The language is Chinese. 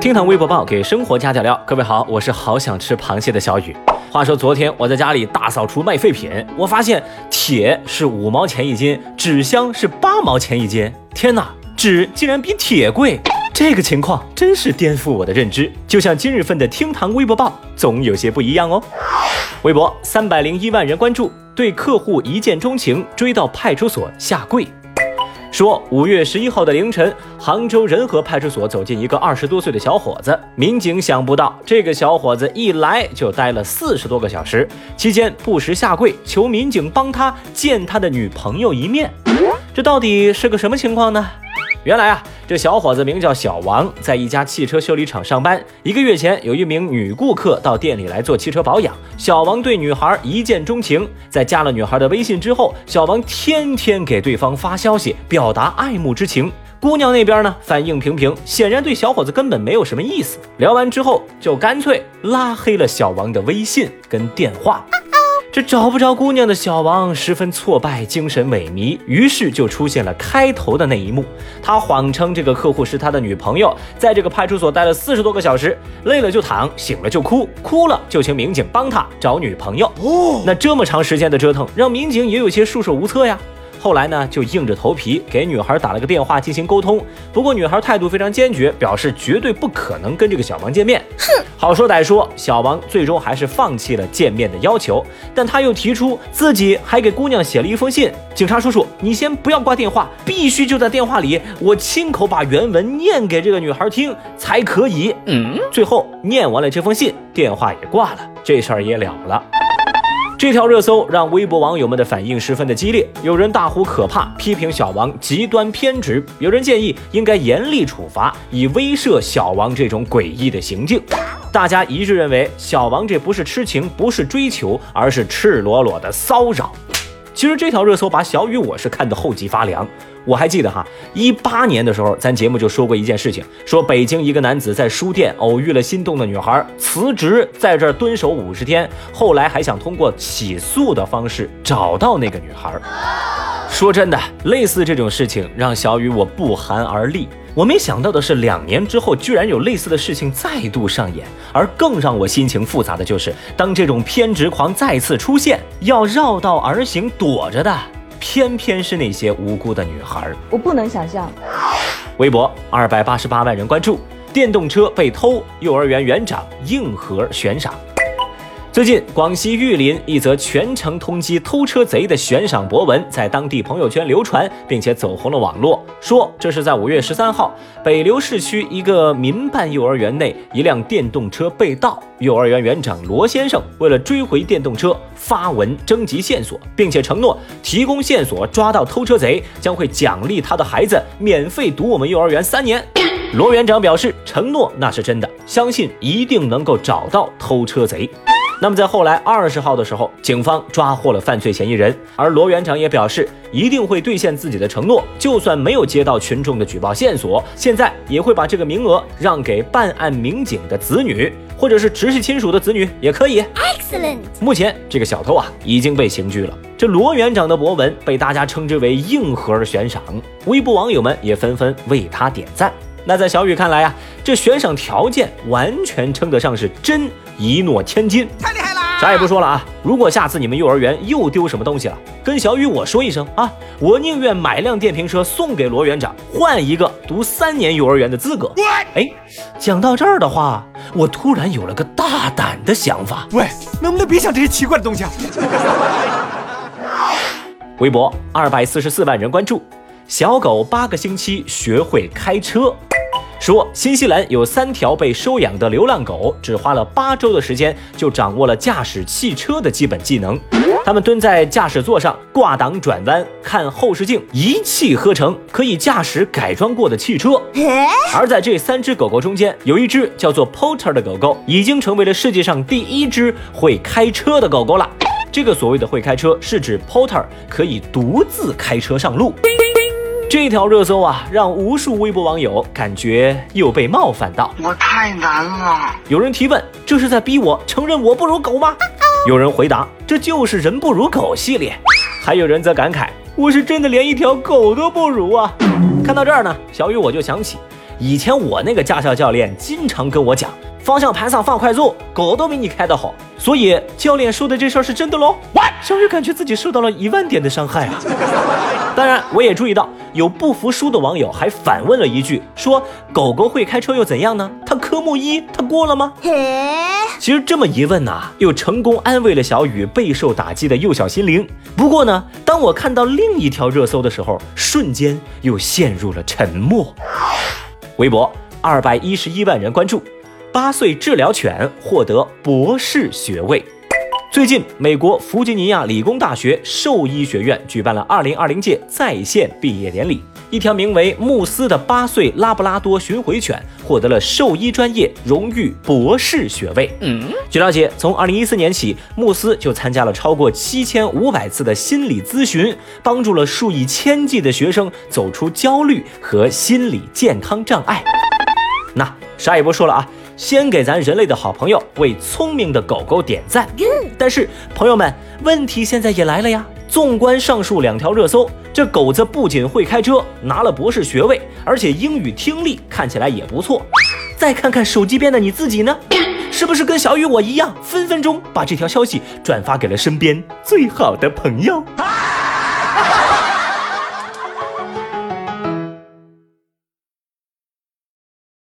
听堂微博报给生活加点料，各位好，我是好想吃螃蟹的小雨。话说昨天我在家里大扫除卖废品，我发现铁是五毛钱一斤，纸箱是八毛钱一斤。天哪，纸竟然比铁贵！这个情况真是颠覆我的认知。就像今日份的听堂微博报，总有些不一样哦。微博三百零一万人关注，对客户一见钟情，追到派出所下跪。说五月十一号的凌晨，杭州仁和派出所走进一个二十多岁的小伙子。民警想不到，这个小伙子一来就待了四十多个小时，期间不时下跪求民警帮他见他的女朋友一面。这到底是个什么情况呢？原来啊，这小伙子名叫小王，在一家汽车修理厂上班。一个月前，有一名女顾客到店里来做汽车保养，小王对女孩一见钟情，在加了女孩的微信之后，小王天天给对方发消息，表达爱慕之情。姑娘那边呢，反应平平，显然对小伙子根本没有什么意思。聊完之后，就干脆拉黑了小王的微信跟电话。这找不着姑娘的小王十分挫败，精神萎靡，于是就出现了开头的那一幕。他谎称这个客户是他的女朋友，在这个派出所待了四十多个小时，累了就躺，醒了就哭，哭了就请民警帮他找女朋友。哦，那这么长时间的折腾，让民警也有些束手无策呀。后来呢，就硬着头皮给女孩打了个电话进行沟通。不过女孩态度非常坚决，表示绝对不可能跟这个小王见面。哼，好说歹说，小王最终还是放弃了见面的要求。但他又提出自己还给姑娘写了一封信。警察叔叔，你先不要挂电话，必须就在电话里，我亲口把原文念给这个女孩听才可以。嗯，最后念完了这封信，电话也挂了，这事儿也了了。这条热搜让微博网友们的反应十分的激烈，有人大呼可怕，批评小王极端偏执；有人建议应该严厉处罚，以威慑小王这种诡异的行径。大家一致认为，小王这不是痴情，不是追求，而是赤裸裸的骚扰。其实这条热搜把小雨我是看得后脊发凉。我还记得哈，一八年的时候，咱节目就说过一件事情，说北京一个男子在书店偶遇了心动的女孩，辞职在这儿蹲守五十天，后来还想通过起诉的方式找到那个女孩。说真的，类似这种事情让小雨我不寒而栗。我没想到的是，两年之后居然有类似的事情再度上演，而更让我心情复杂的就是，当这种偏执狂再次出现，要绕道而行躲着的。偏偏是那些无辜的女孩，我不能想象。微博二百八十八万人关注，电动车被偷，幼儿园园长硬核悬赏。最近，广西玉林一则全程通缉偷车贼的悬赏博文在当地朋友圈流传，并且走红了网络。说这是在五月十三号，北流市区一个民办幼儿园内，一辆电动车被盗，幼儿园园长罗先生为了追回电动车，发文征集线索，并且承诺提供线索抓到偷车贼，将会奖励他的孩子免费读我们幼儿园三年。罗园长表示，承诺那是真的，相信一定能够找到偷车贼。那么在后来二十号的时候，警方抓获了犯罪嫌疑人，而罗园长也表示一定会兑现自己的承诺，就算没有接到群众的举报线索，现在也会把这个名额让给办案民警的子女，或者是直系亲属的子女也可以。Excellent。目前这个小偷啊已经被刑拘了。这罗园长的博文被大家称之为硬核悬赏，微博网友们也纷纷为他点赞。那在小雨看来啊，这悬赏条件完全称得上是真一诺千金，太厉害了！啥也不说了啊，如果下次你们幼儿园又丢什么东西了，跟小雨我说一声啊，我宁愿买辆电瓶车送给罗园长，换一个读三年幼儿园的资格。哎，讲到这儿的话，我突然有了个大胆的想法，喂，能不能别想这些奇怪的东西啊？微博二百四十四万人关注，小狗八个星期学会开车。说，新西兰有三条被收养的流浪狗，只花了八周的时间就掌握了驾驶汽车的基本技能。它们蹲在驾驶座上，挂档转弯，看后视镜，一气呵成，可以驾驶改装过的汽车。而在这三只狗狗中间，有一只叫做 Porter 的狗狗，已经成为了世界上第一只会开车的狗狗了。这个所谓的会开车，是指 Porter 可以独自开车上路。这条热搜啊，让无数微博网友感觉又被冒犯到。我太难了。有人提问：这是在逼我承认我不如狗吗？有人回答：这就是人不如狗系列。还有人则感慨：我是真的连一条狗都不如啊！看到这儿呢，小雨我就想起，以前我那个驾校教练经常跟我讲，方向盘上放快速，狗都比你开得好。所以教练说的这事儿是真的喽？小雨感觉自己受到了一万点的伤害啊！当然，我也注意到有不服输的网友还反问了一句，说狗狗会开车又怎样呢？它科目一它过了吗？其实这么一问呐，又成功安慰了小雨备受打击的幼小心灵。不过呢，当我看到另一条热搜的时候，瞬间又陷入了沉默。微博二百一十一万人关注，八岁治疗犬获得博士学位。最近，美国弗吉尼亚理工大学兽医学院举办了2020届在线毕业典礼。一条名为慕斯的八岁拉布拉多巡回犬获得了兽医专业荣誉博士学位。嗯，据了解，从2014年起，慕斯就参加了超过7500次的心理咨询，帮助了数以千计的学生走出焦虑和心理健康障碍。那啥也不说了啊。先给咱人类的好朋友为聪明的狗狗点赞。但是朋友们，问题现在也来了呀。纵观上述两条热搜，这狗子不仅会开车，拿了博士学位，而且英语听力看起来也不错。再看看手机边的你自己呢，是不是跟小雨我一样，分分钟把这条消息转发给了身边最好的朋友？